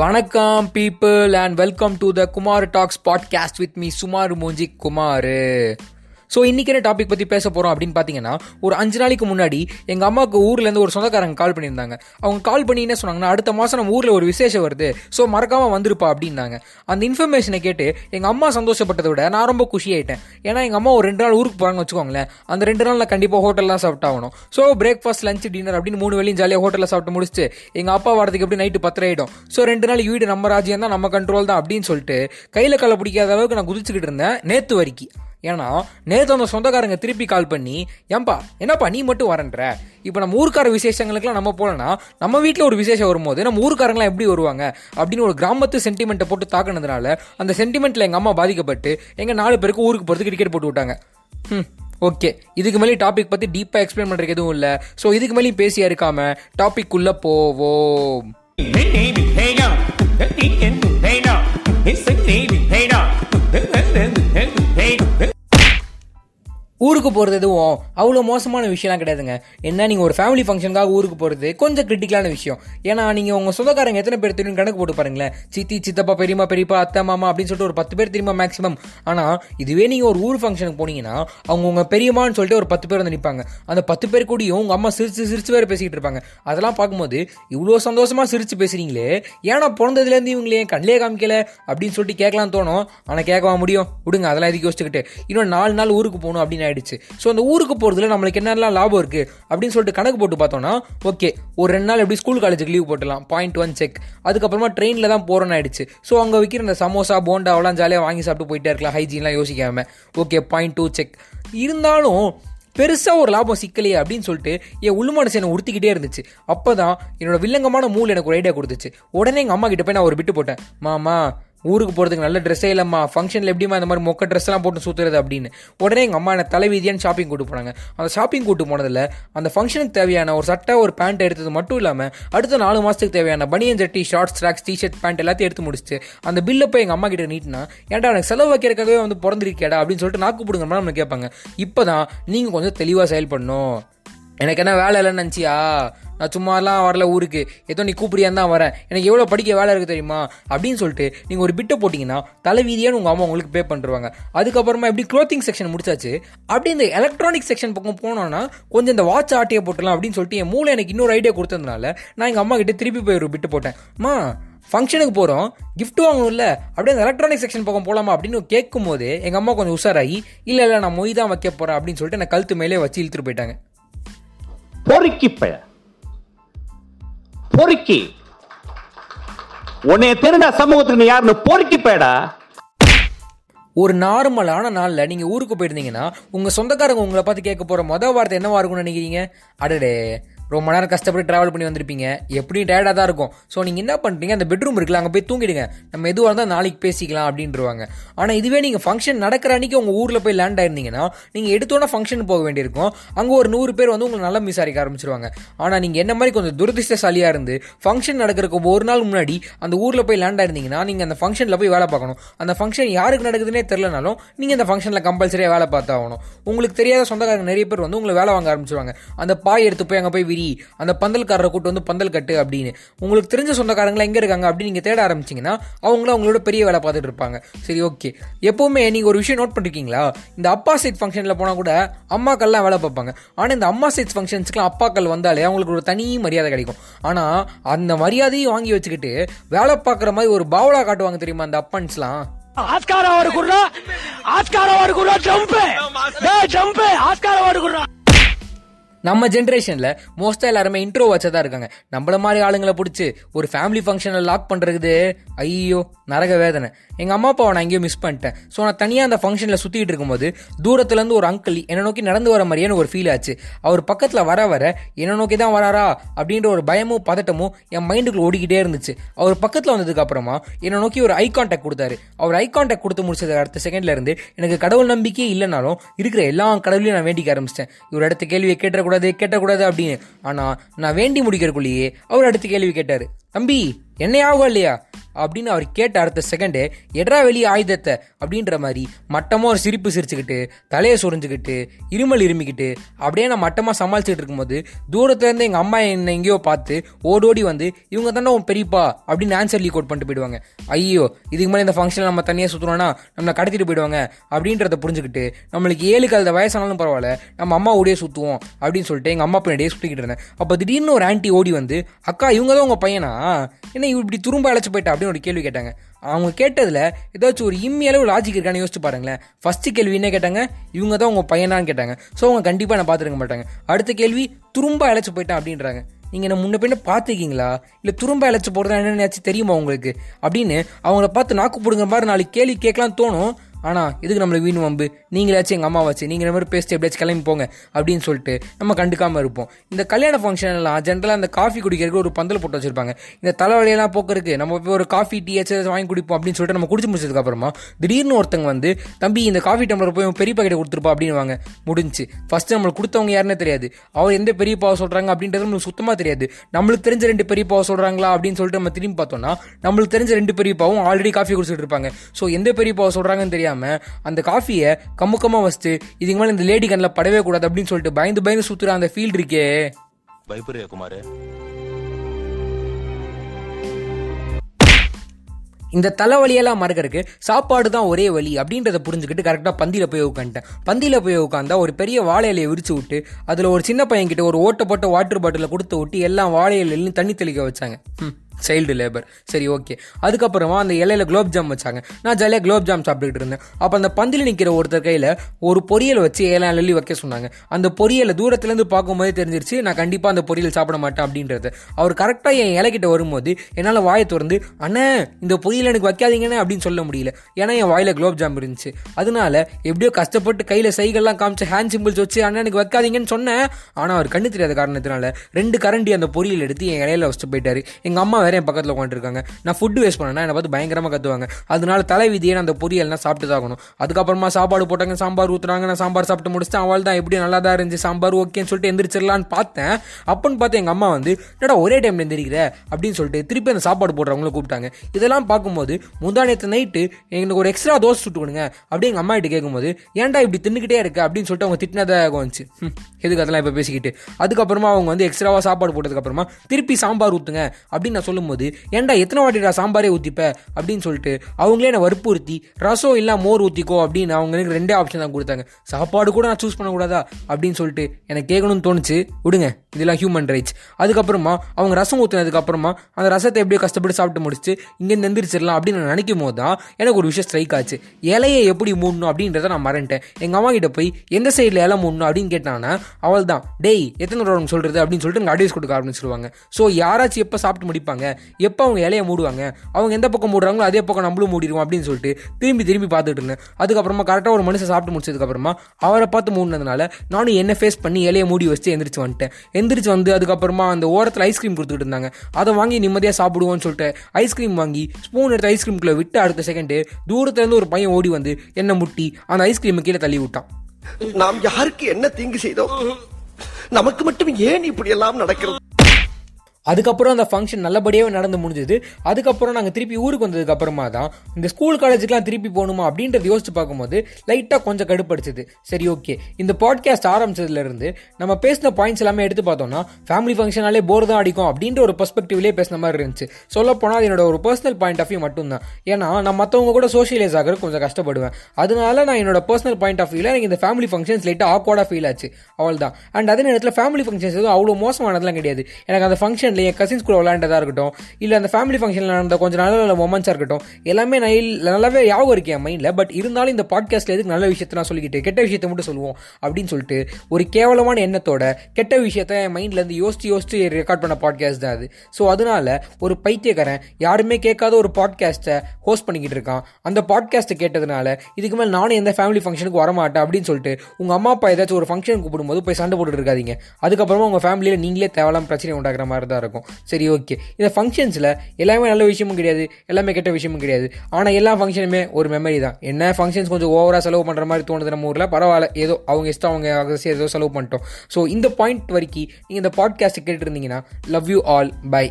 வணக்கம் people and welcome to the Kumar talks podcast with me சுமார் மூஞ்சி Kumar so இன்றைக்கி என்ன டாபிக் பற்றி பேச போகிறோம் அப்படின்னு பார்த்தீங்கன்னா ஒரு அஞ்சு நாளைக்கு முன்னாடி எங்கள் அம்மாவுக்கு ஊர்லேருந்து ஒரு சொந்தக்காரங்க கால் பண்ணியிருந்தாங்க. அவங்க கால் பண்ணி என்ன சொன்னாங்கன்னா அடுத்த மாதம் நம்ம ஊரில் ஒரு விசேஷம் வருது. ஸோ மறக்காமல் வந்திருப்பா அப்படின்னாங்க. அந்த இன்ஃபர்மேஷனை கேட்டு எங்கள் அம்மா சந்தோஷப்பட்டதை விட நான் ரொம்ப குஷியாயிட்டேன். ஏன்னா எங்கள் அம்மா ஒரு ரெண்டு நாள் ஊருக்கு போகிறாங்கன்னு வச்சுக்கோங்களேன். அந்த ரெண்டு நாள் நான் கண்டிப்பாக ஹோட்டல்லாம் சாப்பிட்டாகணும் ஸோ பிரேக்ஃபாஸ்ட் லஞ்ச் டின்னர் அப்படின்னு மூணு வேலையும் ஜாலியாக ஹோட்டலில் சாப்பிட்டு முடிச்சுட்டு எங்கள் அப்பா வரதுக்கு எப்படி நைட்டு பத்திரம் ஆகிடும் ஸோ ரெண்டு நாள் வீடு நம்ம ராஜ்யம் தான் நம்ம கண்ட்ரோல் தான் அப்படின்னு சொல்லிட்டு கையில் களை பிடிக்காத அளவுக்கு நான் குதிச்சுக்கிட்டு இருந்தேன் நேற்று வரைக்கும். ஏன்னா நேற்று அந்த சொந்தக்காரங்க திருப்பி கால் பண்ணி ஏன்பா என்னப்பா நீ மட்டும் வரன்ற இப்போ நம்ம ஊருக்கார விசேஷங்களுக்குலாம் நம்ம போலனா நம்ம வீட்டில் ஒரு விசேஷம் வரும்போது நம்ம ஊருக்காரங்களாம் எப்படி வருவாங்க அப்படின்னு ஒரு கிராமத்து சென்டிமெண்ட்டை போட்டு தாக்குனதுனால அந்த சென்டிமெண்ட்டில் எங்கள் அம்மா பாதிக்கப்பட்டு எங்கள் நாலு பேருக்கு ஊருக்கு போகிறதுக்கு டிக்கெட் போட்டு விட்டாங்க ம் ஓகே இதுக்கு மேலே டாபிக் பற்றி டீப்பாக எக்ஸ்பிளைன் பண்ணுறதுக்கு எதுவும் இல்லை ஸோ இதுக்கு மேலேயும் பேசியா இருக்காம டாபிக் உள்ள போவோம் Hey, baby, hey now. Hey now. Hey now. Hey. ஊருக்கு போகிறது எதுவும் அவ்வளோ மோசமான விஷயம்லாம் கிடையாதுங்க. என்ன நீங்கள் ஒரு ஃபேமிலி ஃபங்க்ஷனுக்காக ஊருக்கு போகிறது கொஞ்சம் கிரிட்டிக்கலான விஷயம். ஏன்னா நீங்கள் உங்கள் சொந்தக்காரங்க எத்தனை பேர் தெரியும் கணக்கு போட்டு பாருங்களேன். சித்தி சித்தப்பா பெரியம்மா பெரியப்பா அத்தை மாமா அப்படின்னு சொல்லிட்டு ஒரு பத்து பேர் தெரியுமா மேக்ஸிமம் ஆனால் இதுவே நீங்கள் ஒரு ஊர் ஃபங்க்ஷனுக்கு போனீங்கன்னா அவங்க உங்கள் பெரியம்மான்னு சொல்லிட்டு ஒரு பத்து பேர் வந்து நிற்பாங்க அந்த பத்து பேர் கூடயும் உங்கள் அம்மா சிரிச்சு சிரிச்சு வேறு பேசிக்கிட்டு இருப்பாங்க. அதெல்லாம் பார்க்கும்போது இவ்வளோ சந்தோஷமாக சிரிச்சு பேசுகிறீங்களே ஏன்னா பிறந்ததுலேருந்து இவங்களே கண்ணிலே காமிக்கல அப்படின்னு சொல்லிட்டு கேட்கலாம் தோணும். ஆனால் கேட்கவா முடியும்? விடுங்க அதெல்லாம் எதுக்கு யோசிச்சுக்கிட்டு. இன்னும் நாலு நாள் ஊருக்கு போகணும் அப்படின்னு ஆயிடுச்சு. ஸோ அந்த ஊருக்கு போகிறதுல நம்மளுக்கு என்னெல்லாம் லாபம் இருக்குது அப்படின்னு சொல்லிட்டு கணக்கு போட்டு பார்த்தோம்னா ஓகே ஒரு ரெண்டு நாள் எப்படி ஸ்கூல் காலேஜுக்கு லீவ் போட்டுலாம் பாயிண்ட் ஒன் செக் அதுக்கப்புறமா ட்ரெயினில் தான் போகிறோன்னு ஆயிடுச்சு. ஸோ அங்கே விற்கிற அந்த சமோசா போண்டாவெல்லாம் ஜாலியாக வாங்கி சாப்பிட்டு போயிட்டே இருக்கலாம். ஹைஜீன்லாம் யோசிக்காம. ஓகே பாயிண்ட் டூ செக் இருந்தாலும் பெருசாக ஒரு லாபம் சிக்கலையே அப்படின்னு சொல்லிட்டு என் உள் மனசு என்னை உறுத்திக்கிட்டே இருந்துச்சு. அப்போ தான் என்னோட வில்லங்கமான மூல் எனக்கு ஒரு ஐடியா கொடுத்துச்சு. உடனே எங்கள் அம்மா கிட்ட போய் நான் ஒரு பிட்டு போட்டேன். மாமா ஊருக்கு போகிறதுக்கு நல்ல ட்ரெஸ்ஸே இல்லைம்மா. ஃபங்க்ஷனில் எப்படிமா இந்த மாதிரி மொக்க ட்ரெஸ்லாம் போட்டு சுற்றுறது அப்படின்னு. உடனே எங்கள் அம்மா என்னை தலைவீதியான்னு ஷாப்பிங் கூட்டு போனாங்க. அந்த ஷாப்பிங் கூட்டு போனதில் அந்த ஃபங்க்ஷனுக்கு தேவையான ஒரு சட்டை ஒரு பேண்ட் எடுத்தது மட்டும் இல்லாமல் அடுத்த நாலு மாதத்துக்கு தேவையான பனியன் ஜட்டி ஷார்ட்ஸ் ட்ராக்ஸ் டிஷர்ட் பேண்ட் எல்லாத்தையும் எடுத்து முடிச்சுட்டு அந்த பில்லை போய் எங்கள் அம்மா கிட்ட நீட்டினா ஏன்டா எனக்கு செலவு வைக்கிறக்காகவே வந்து பிறந்திருக்கேடா அப்படின்னு சொல்லிட்டு நாக்கு பிடுங்க நம்ம கேட்பாங்க. இப்போ தான் நீங்கள் கொஞ்சம் தெளிவாக செயல்படணும். எனக்கு என்ன வேலை இல்லைன்னு நினச்சியா? நான் சும்மாலாம் வரல ஊருக்கு. ஏதோ நீ கூப்பிடியான் தான் வரேன். எனக்கு எவ்வளோ படிக்க வேலை இருக்குது தெரியுமா? அப்படின்னு சொல்லிட்டு நீங்கள் ஒரு பிட்டை போட்டிங்கன்னா தலைவீதியான்னு உங்கள் அம்மா உங்களுக்கு பே பண்ணுருவாங்க. அதுக்கப்புறமா எப்படி க்ளோத்திங் செக்ஷன் முடிச்சாச்சு. அப்படி இந்த எலக்ட்ரானிக் செக்ஷன் பக்கம் போனோன்னா கொஞ்சம் இந்த வாட்ச் ஆட்டியை போட்டலாம் அப்படின்னு சொல்லிட்டு என் மூளை எனக்கு இன்னொரு ஐடியா கொடுத்ததுனால நான் எங்கள் அம்மா கிட்டே திருப்பி போய் ஒரு பிட்டு போட்டேன்மா ஃபங்க்ஷனுக்கு போகிறோம் கிஃப்ட் வாங்கணும்ல. அப்படியே அந்த எலக்ட்ரானிக் செக்ஷன் பக்கம் போகலாமா அப்படின்னு கேட்கும் போது எங்கள் அம்மா கொஞ்சம் உஷாராகி இல்லை இல்லை நான் மொய் தான் வைக்க போகிறேன் அப்படின்னு சொல்லிட்டு என்னை கழுத்து மேலே வச்சு இழுத்துட்டு போயிட்டாங்க. பொறுக்கி பழ. பொறுக்கி. உன்னைய தெரிந்த சமூகத்துக்கு நீ யாருன்னு பொறுக்கி ஒரு நார்மலான நாளில் நீங்கள் ஊருக்கு போயிருந்தீங்கன்னா உங்கள் சொந்தக்காரங்க உங்களை பார்த்து கேட்க போகிற மொதல் வார்த்தை என்னவா இருக்கும்னு நினைக்கிறீங்க? அடடே. ரொம்ப நேரம் கஷ்டப்பட்டு ட்ராவல் பண்ணி வந்திருப்பீங்க. எப்படியும் டயர்டாக தான் இருக்கும். ஸோ நீங்கள் என்ன பண்ணுறீங்க அந்த பெட்ரூம் இருக்குல்ல அங்கே போய் தூங்கிடுங்க. நம்ம எதுவாக இருந்தால் நாளைக்கு பேசிக்கலாம் அப்படின்றவாங்க ஆனால் இதுவே நீங்கள் ஃபங்க்ஷன் நடக்கிற அன்றைக்கி உங்கள் ஊரில் போய் லேண்ட் ஆயிருந்தீங்கன்னா நீங்கள் எடுத்தோன்னே ஃபங்க்ஷன் போக வேண்டியிருக்கும். அங்கே ஒரு நூறு பேர் வந்து உங்களை நல்லா விசாரிக்க ஆரம்பிச்சிருவாங்க. ஆனால் நீங்கள் என்ன மாதிரி கொஞ்சம் துரதிருஷ்டசாலியாக இருந்து ஃபங்க்ஷன் நடக்கிறதுக்கு ஒரு நாள் முன்னாடி அந்த ஊரில் போய் லேண்ட் ஆயிருந்தீங்கன்னா நீங்கள் அந்த ஃபங்க்ஷனில் போய் வேலை பார்க்கணும். அந்த ஃபங்க்ஷன் யாருக்கு நடக்குதுன்னே தெரிலனாலும் நீங்கள் அந்த ஃபங்க்ஷனில் கம்பல்சரியாக வேலை பார்த்தாகணும். உங்களுக்கு தெரியாத சொந்தக்காரங்க நிறைய பேர் வந்து உங்களை வேலை வாங்க ஆரம்பிச்சிருவாங்க. அந்த பாய் எடுத்து போய் அங்கே போய் விரி அந்த பந்தல்காரரை கூட்டு வந்து பந்தல் கட்டு அப்படின்னு. உங்களுக்கு தெரிஞ்ச சொந்தக்காரங்களா எங்கே இருக்காங்க அப்படின்னு நீங்கள் தேட ஆரம்பிச்சிங்கன்னா அவங்களும் அவங்களோட பெரிய வேலை பார்த்துட்டு இருப்பாங்க. சரி ஓகே. எப்போவுமே நீங்கள் ஒரு விஷயம் நோட் பண்ணிருக்கீங்களா? இந்த அப்பா சைட் ஃபங்க்ஷனில் போனால் கூட அம்மாக்கள்லாம் வேலை பார்ப்பாங்க. ஆனால் இந்த அம்மா சைட் ஃபங்க்ஷன்ஸ்க்குலாம் அப்பாக்கள் வந்தாலே அவங்களுக்கு ஒரு தனி மரியாதை கிடைக்கும். ஆனால் அந்த மரியாதையும் வாங்கி வச்சுக்கிட்டு வேலை பார்க்குற மாதிரி ஒரு பாவலா காட்டுவாங்க தெரியுமா அந்த அப்பன்ஸ்லாம்? ஆஸ்காரா ஒரு குடுறா. ஆஸ்காரா ஒரு குடுறா ஜம்ப் ஜம்ப் ஆஸ்காரா ஒரு குடுறா. நம்ம ஜென்ரேஷனில் மோஸ்ட்டாக எல்லாருமே இன்ட்ரோ வச்சா தான் இருக்காங்க. நம்மள மாதிரி ஆளுங்களை பிடிச்சி ஒரு ஃபேமிலி ஃபங்க்ஷனை லாக் பண்ணுறது ஐயோ நரக வேதனை. எங்கள் அம்மா அப்பாவை நான் எங்கேயோ மிஸ் பண்ணிட்டேன். ஸோ நான் தனியாக அந்த ஃபங்க்ஷனில் சுற்றிட்டு இருக்கும்போது தூரத்துலேருந்து ஒரு அங்கிள் என்னை நோக்கி நடந்து வர மாதிரியான ஒரு ஃபீல் ஆச்சு. அவர் பக்கத்தில் வர வர என்னை நோக்கி தான் வராரா அப்படின்ற ஒரு பயமும் பதட்டமும் என் மைண்டுக்குள்ள ஓடிக்கிட்டே இருந்துச்சு. அவர் பக்கத்தில் வந்ததுக்கு அப்புறமா என்னை நோக்கி ஒரு ஐ கான்டாக்ட் கொடுத்தாரு. அவர் ஐ கான்டாக்ட் கொடுத்து முடிச்சது அடுத்த செகண்ட்லேருந்து எனக்கு கடவுள் நம்பிக்கையே இல்லைனாலும் இருக்கிற எல்லா கடவுளையும் நான் வேண்டிக்க ஆரம்பிச்சிட்டேன். இவர் அடுத்த கேள்வியை கேட்டக்கூடாது கேட்டக்கூடாது அப்படின்னு. ஆனால் நான் வேண்டி முடிக்கிறக்குள்ளேயே அவர் அடுத்த கேள்வி கேட்டார். தம்பி என்ன ஆகும் இல்லையா? அப்படின்னு அவர் கேட்ட அடுத்த செகண்டு எட்ரா வெளியே ஆயுதத்தை? அப்படின்ற மாதிரி மட்டமாக ஒரு சிரிப்பு சிரிச்சுக்கிட்டு தலையை சொரிஞ்சுக்கிட்டு இருமல் இருமிக்கிட்டு அப்படியே நான் மட்டமாக சமாளிச்சுட்டு இருக்கும்போது தூரத்துலேருந்து எங்கள் அம்மா என்னை எங்கேயோ பார்த்து ஓடோடி வந்து இவங்க தானே உன் பெரியப்பா? அப்படின்னு ஆன்சர் லீக் அவுட் பண்ணிட்டு போயிடுவாங்க. ஐயோ இதுக்கு மேலே இந்த ஃபங்க்ஷனில் நம்ம தனியாக சுற்றுறோன்னா நம்மளை கடத்திட்டு போயிடுவாங்க. அப்படின்றத புரிஞ்சுக்கிட்டு நம்மளுக்கு ஏழு கலந்த வயசானாலும் பரவாயில்ல நம்ம அம்மா ஓடியே சுற்றுவோம் அப்படின்னு சொல்லிட்டு எங்கள் அம்மா பின்னாடியே சுற்றிக்கிட்டு இருந்தேன். அப்போ திடீர்னு ஒரு ஆன்ட்டி ஓடி வந்து அக்கா இவங்க தான் உங்கள் பையனா? என்ன இப்படி துரும்ப அழைச்சி போயிட்டா? அப்படின்னு ஒரு கேள்வி கேட்டாங்க. அவங்க கேட்டதில் ஏதாச்சும் ஒரு இம்மியளவு லாஜிக் இருக்கான்னு யோசிச்சு பாருங்களேன். ஃபஸ்ட்டு கேள்வி என்ன கேட்டாங்க? இவங்க தான் உங்கள் பையனான்னு கேட்டாங்க. ஸோ அவங்க கண்டிப்பாக நான் பார்த்துருக்க மாட்டாங்க. அடுத்த கேள்வி துரும்ப அழைச்சி போயிட்டான் அப்படின்றாங்க. நீங்கள் என்ன முன்ன பின்ன பார்த்துருக்கீங்களா? இல்லை துரும்ப அழைச்சி போகிறதா என்னென்னு தெரியுமா உங்களுக்கு? அப்படின்னு அவங்கள பார்த்து நாக்கு பிடுங்குற மாதிரி நாளைக்கு கேள்வி கேட்கலாம் தோணும். ஆனால் இதுக்கு நம்மளை வீண் வம்பு. நீங்களாச்சும் எங்கள் அம்மாவாச்சு நீங்கள் இந்த மாதிரி பேசிட்டு எப்படியாச்சும் கிளம்பி போங்க அப்படின்னு சொல்லிட்டு நம்ம கண்டுக்காமல் இருப்போம். இந்த கல்யாண ஃபங்க்ஷன் எல்லாம் ஜென்ரலாக அந்த காஃபி குடிக்கிறதுக்கு ஒரு பந்தல் போட்டு வச்சிருப்பாங்க. இந்த தலைவலியெல்லாம் போக்குறதுக்கு நம்ம போய் ஒரு காஃபி டீ ஏதாச்சும் வாங்கி குடிப்போம் அப்படின்னு சொல்லிட்டு நம்ம குடிச்சு முடிச்சதுக்கப்புறமா திடீர்னு ஒருத்தங்க வந்து தம்பி இந்த காஃபி டம்ளர் போய் பெரிய பக்கெட்டை கொடுத்துருப்பா அப்படின்னு வாங்க முடிஞ்சு. ஃபஸ்ட்டு நம்மளுக்கு கொடுத்தவங்க யாருன்னே தெரியாது. அவர் எந்த பெரியப்பாவை சொல்கிறாங்க அப்படின்றது நம்மளுக்கு சுத்தமாக தெரியாது. நம்மளுக்கு தெரிஞ்ச ரெண்டு பெரியப்பாவை சொல்கிறாங்களா அப்படின்னு சொல்லிட்டு நம்ம திரும்பி பார்த்தோம்னா நம்மளுக்கு தெரிஞ்ச ரெண்டு பெரியப்பாவும் ஆல்ரெடி காஃபி குடிச்சிட்டு இருப்பாங்க. ஸோ எந்த பெரியப்பாவை சொல்கிறாங்கன்னு தெரியாது. தெரியாமல் அந்த காஃபியை கம்முக்கமாக வச்சுட்டு இதுக்கு மேலே இந்த லேடி கண்ணில் படவே கூடாது அப்படின்னு சொல்லிட்டு பயந்து பயந்து சுற்றுற அந்த ஃபீல்டு இருக்கே. பயப்படுறியா குமார்? இந்த தலைவலியெல்லாம் மறக்கறதுக்கு சாப்பாடு தான் ஒரே வழி அப்படின்றத புரிஞ்சுக்கிட்டு கரெக்டாக பந்தியில் போய் உட்காந்துட்டேன் பந்தியில் போய் உட்காந்தா ஒரு பெரிய வாழை இலையை விரிச்சு விட்டு அதில் ஒரு சின்ன பையன்கிட்ட ஒரு ஓட்டப்பட்ட வாட்டர் பாட்டிலை கொடுத்து விட்டு எல்லாம் வாழை இலையிலும் தண்ணி தெளிக்க வச்சாங்க. சைல்டு லேபர் சரி ஓகே அதுக்கப்புறமா அந்த இலையில குலோப் ஜாம் வச்சாங்க. நான் ஜாலியாக குலோப் ஜாம் சாப்பிட்டுக்கிட்டு இருந்தேன். அப்போ அந்த பந்தில் நிற்கிற ஒருத்தர் கையில் ஒரு பொரியல் வச்சு ஏழாம் அள்ளி வைக்க சொன்னாங்க. அந்த பொரியலை தூரத்துலேருந்து பார்க்கும்போதே தெரிஞ்சிருச்சு நான் கண்டிப்பாக அந்த பொரியல் சாப்பிட மாட்டேன் அப்படின்றது. அவர் கரெக்டாக என் இலைக்கிட்ட வரும்போது என்னால் வாயை திறந்து அண்ணே இந்த பொரியல் எனக்கு வைக்காதீங்கன்னு அப்படின்னு சொல்ல முடியல. ஏன்னா என் வாயில் குலோப் ஜாம் இருந்துச்சு. அதனால எப்படியோ கஷ்டப்பட்டு கையில் சைகள்லாம் காமிச்சு ஹேண்ட் சிம்பிள்ஸ் வச்சு அண்ணன் எனக்கு வைக்காதீங்கன்னு சொன்னேன். ஆனால் அவர் கண்ணு தெரியாத காரணத்தினால ரெண்டு கரண்டி அந்த பொரியல் எடுத்து என் இலையில வச்சுட்டு போயிட்டாரு. எங்கள் அம்மா வேற என் பக்கத்தில் உட்காந்துருக்காங்க. நான் ஃபுட்டு வேஸ்ட் பண்ணேன்னா என்னை பார்த்து பயங்கரமாக கத்துவாங்க. அதனால தலைவிதியை நான் அந்த பொரியல் சாப்பிட்டு தான் ஆகணும் அதுக்கப்புறமா சாப்பாடு போட்டாங்க சாம்பார் ஊற்றுறாங்க நான் சாம்பார் சாப்பிட்டு முடிச்சுட்டு அவள் தான் எப்படி நல்லா தான் இருந்துச்சு சாம்பார் ஓகேன்னு சொல்லிட்டு எந்திரிச்சிடலான்னு பார்த்தேன். அப்பன்னு பார்த்து எங்கள் அம்மா வந்து என்னடா ஒரே டைம்ல எந்திரிக்கிற? அப்படின்னு சொல்லிட்டு திருப்பி அந்த சாப்பாடு போடுறவங்கள கூப்பிட்டாங்க. இதெல்லாம் பார்க்கும்போது முந்தானத்து நைட்டு எனக்கு ஒரு எக்ஸ்ட்ரா தோசை சுட்டு கொடுங்க அப்படி எங்கள் அம்மா கிட்ட கேட்கும்போது ஏன்டா இப்படி தின்னுக்கிட்டே இருக்க? அப்படின்னு சொல்லிட்டு அவங்க திட்டினதாக வந்துச்சு. எதுக்கு அதெல்லாம் இப்போ பேசிக்கிட்டு? அதுக்கப்புறமா அவங்க வந்து எக்ஸ்ட்ராவாக சாப்பாடு போட்டதுக்கப்புறமா திருப்பி சாம்பார் ஊற்றுங்க அப்படின்னு நான் சொல்லும்போது ஏன்டா எத்தனை வாட்டிடா சாம்பாரே ஊற்றிப்ப அப்படின்னு சொல்லிட்டு அவங்களே என்னை வற்புறுத்தி ரசம் இல்லை மோர் ஊற்றிக்கோ அப்படின்னு அவங்க எனக்கு ரெண்டே ஆப்ஷன் தான் கொடுத்தாங்க. சாப்பாடு கூட நான் சூஸ் பண்ணக்கூடாதா? அப்படின்னு சொல்லிட்டு எனக்கு கேட்கணும்னு தோணுச்சு. விடுங்க இதெல்லாம் ஹியூமன் ரைட்ஸ் அதுக்கப்புறமா அவங்க ரசம் ஊற்றினதுக்கப்புறமா அந்த ரசத்தை எப்படியோ கஷ்டப்பட்டு சாப்பிட்டு முடிச்சு இங்கேருந்து எந்திரிச்சிடலாம் அப்படின்னு நான் நினைக்கும் போது தான் எனக்கு ஒரு விஷயம் ஸ்ட்ரைக் ஆச்சு. இலையை எப்படி மூடணும் அப்படின்றத நான் மறந்துட்டேன். எங்கள் அம்மா கிட்ட போய் எந்த சைடில் இலை மூடணும்? அப்படின்னு கேட்டாங்கன்னா அவள் தான் டேய் எத்தனை ரவுண்ட் சொல்கிறது அப்படின்னு சொல்லிட்டு எனக்கு அட்வைஸ் கொடுக்க ஆரம்பிச்சிருவாங்க. ஸோ யாராச்சும் எப்போ சாப்பிட்டு முடிப்பாங்க? எப்போ அவங்க இலையை மூடுவாங்க? அவங்க எந்த பக்கம் மூடுறாங்களோ அதே பக்கம் நம்மளும் மூடிடுவோம் அப்படின்னு சொல்லிட்டு திரும்பி திரும்பி பார்த்துட்டு இருந்தேன். அதுக்கப்புறமா கரெக்டாக ஒரு மனுஷன் சாப்பிட்டு முடிச்சதுக்கப்புறமா அவரை பார்த்து மூடினதுனால நானும் என்ன ஃபேஸ் பண்ணி இலையை மூடி வச்சு எந்திரிச்சு வந்துட்டேன். எந்திரிச்சு வந்து அதுக்கப்புறமா அந்த ஓரத்தில் ஐஸ்கிரீம் கொடுத்துட்டு இருந்தாங்க. அதை வாங்கி நிம்மதியாக சாப்பிடுவோம்னு சொல்லிட்டு ஐஸ்கிரீம் வாங்கி ஸ்பூன் எடுத்து ஐஸ்கிரீம்குள்ளே விட்டு அடுத்த செகண்டு தூரத்துலேருந்து ஒரு பையன் ஓடி வந்து என்ன முட்டி அந்த ஐஸ்கிரீமை கீழே தள்ளி விட்டான். நாம் யாருக்கு என்ன தீங்கு செய்தோம்? நமக்கு மட்டும் ஏன் இப்படி எல்லாம் நடக்கிறது? அதுக்கப்புறம் அந்த ஃபங்க்ஷன் நல்லபடியாகவே நடந்து முடிஞ்சது. அதுக்கப்புறம் நாங்கள் திருப்பி ஊருக்கு வந்ததுக்கு அப்புறமா தான் இந்த ஸ்கூல் காலேஜுக்குலாம் திருப்பி போகணுமா அப்படின்றத யோசிச்சு பார்க்கும்போது லைட்டாக கொஞ்சம் கடுப்படுச்சுது. சரி ஓகே இந்த பாட்காஸ்ட் ஆரம்பிச்சதுலேருந்து நம்ம பேசின பாயிண்ட்ஸ் எல்லாமே எடுத்து பார்த்தோம்னா ஃபேமிலி ஃபங்க்ஷனாலே போர் தான் அடிக்கும் அப்படின்ற ஒரு பெர்ஸ்பெக்டிவ்லேயே பேசின மாதிரி இருந்துச்சு. சொல்ல போனால் என்னோட ஒரு பர்சனல் பாயிண்ட் ஆஃப் வியூ மட்டும்தான். ஏன்னா நான் மற்றவங்க கூட சோஷியலைஸ் ஆகிறது கொஞ்சம் கஷ்டப்படுவேன். அதனால நான் என்னோட பர்சனல் பாயிண்ட் ஆஃப் வியூவில் எனக்கு இந்த ஃபேமிலி ஃபங்க்ஷன்ஸ் லைட்டாக ஆக்வர்டாக ஃபீல் ஆச்சு. அவள் தான் அண்ட் அதே நேரத்தில் ஃபேமிலி ஃபங்க்ஷன்ஸ் எதுவும் அவ்வளோ மோசமானதெல்லாம் கிடையாது. எனக்கு அந்த ஃபங்க்ஷன் இல்லை என் கசின்ஸ் கூட விளையாண்டதா இருக்கட்டும் இல்லை அந்த ஃபேமிலி ஃபங்க்ஷனில் நடந்த கொஞ்சம் நல்ல நல்ல மொமெண்ட்ஸாக இருக்கட்டும் எல்லாமே நான் நல்லாவே ஞாபகம் இருக்கு என் மைண்டில் பட் இருந்தாலும் இந்த பாட்காஸ்ட்டில் எதுக்கு நல்ல விஷயத்தை நான் சொல்லிக்கிட்டு கெட்ட விஷயத்தை மட்டும் சொல்லுவோம் அப்படின்னு சொல்லிட்டு ஒரு கேவலமான எண்ணத்தோட கெட்ட விஷயத்த என் மைண்ட்லேருந்து யோசிச்சு யோசிச்சு ரெக்கார்ட் பண்ண பாட்காஸ்ட் தான் அது. ஸோ அதனால் ஒரு பைத்தியக்காரன் யாருமே கேட்காத ஒரு பாட்காஸ்ட்டை ஹோஸ்ட் பண்ணிக்கிட்டு இருக்கான். அந்த பாட்காஸ்ட்டை கேட்டதுனால இதுக்கு மேலே நானும் எந்த ஃபேமிலி ஃபங்க்ஷனுக்கு வரமாட்டேன் அப்படின்னு சொல்லிட்டு உங்கள் அம்மா அப்பா ஏதாச்சும் ஒரு ஃபங்க்ஷன் கூப்பிடும்போது போய் சண்டை போட்டுட்டு இருக்காதீங்க. அதுக்கப்புறமா உங்கள் ஃபேமிலியில் நீங்களே தேவையில்லாம பிரச்சனை உண்டாக்குற மாதிரி தான் இருக்கும். சரி ஓகே இந்த ஃபங்க்ஷன்ஸில் எல்லாமே நல்ல விஷயமும் கிடையாது எல்லாமே கெட்ட விஷயமும் கிடையாது. ஆனால் எல்லா ஃபங்க்ஷனுமே ஒரு மெமரி தான். என்ன ஃபங்க்ஷன்ஸ் கொஞ்சம் ஓவராக செலவு பண்ணுற மாதிரி தோணுது நம்ம ஊரில்? பரவாயில்ல. ஏதோ அவங்க இஷ்டம் அவங்க அகசி ஏதோ செலவு பண்ணிட்டோம். ஸோ இந்த பாயிண்ட் வரைக்கும் நீங்கள் இந்த பாட்காஸ்ட்டு கேட்டுருந்தீங்கன்னா லவ் யூ ஆல் பை